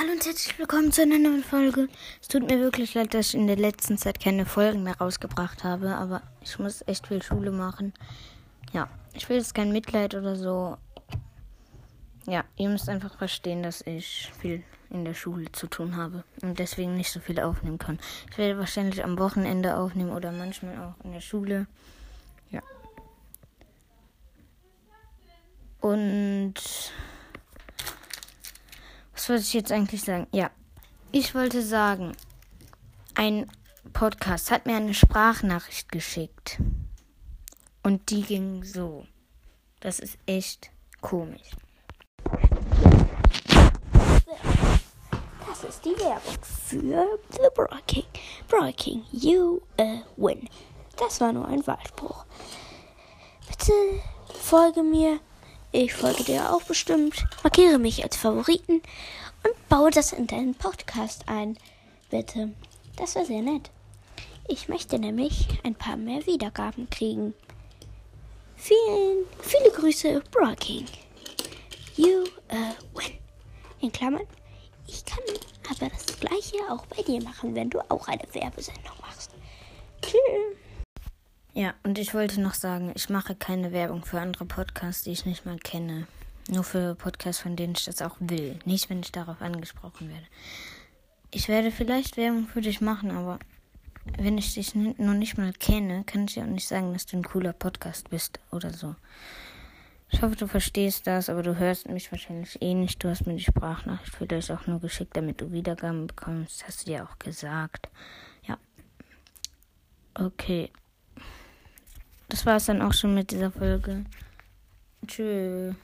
Hallo und herzlich willkommen zu einer neuen Folge. Es tut mir wirklich leid, dass ich in der letzten Zeit keine Folgen mehr rausgebracht habe, aber ich muss echt viel Schule machen. Ja, ich will jetzt kein Mitleid oder so. Ja, ihr müsst einfach verstehen, dass ich viel in der Schule zu tun habe und deswegen nicht so viel aufnehmen kann. Ich werde wahrscheinlich am Wochenende aufnehmen oder manchmal auch in der Schule. Ja. Und was wollte ich jetzt eigentlich sagen? Ja, ich wollte sagen, ein Podcast hat mir eine Sprachnachricht geschickt. Und die ging so. Das ist echt komisch. Das ist die Werbung für The Broking. Broking, you a win. Das war nur ein Wahlspruch. Bitte folge mir. Ich folge dir auch bestimmt. Markiere mich als Favoriten und baue das in deinen Podcast ein. Bitte. Das wäre sehr nett. Ich möchte nämlich ein paar mehr Wiedergaben kriegen. Vielen, viele Grüße, Broking. You a win. In Klammern, ich kann aber das gleiche auch bei dir machen, wenn du auch eine Werbesendung machst. Tschüss. Ja, und ich wollte noch sagen, ich mache keine Werbung für andere Podcasts, die ich nicht mal kenne. Nur für Podcasts, von denen ich das auch will. Nicht, wenn ich darauf angesprochen werde. Ich werde vielleicht Werbung für dich machen, aber wenn ich dich noch nicht mal kenne, kann ich ja auch nicht sagen, dass du ein cooler Podcast bist oder so. Ich hoffe, du verstehst das, aber du hörst mich wahrscheinlich eh nicht. Du hast mir die Sprachnachricht vielleicht auch nur geschickt, damit du Wiedergaben bekommst. Hast du dir auch gesagt. Ja. Okay. Das war es dann auch schon mit dieser Folge. Tschüss.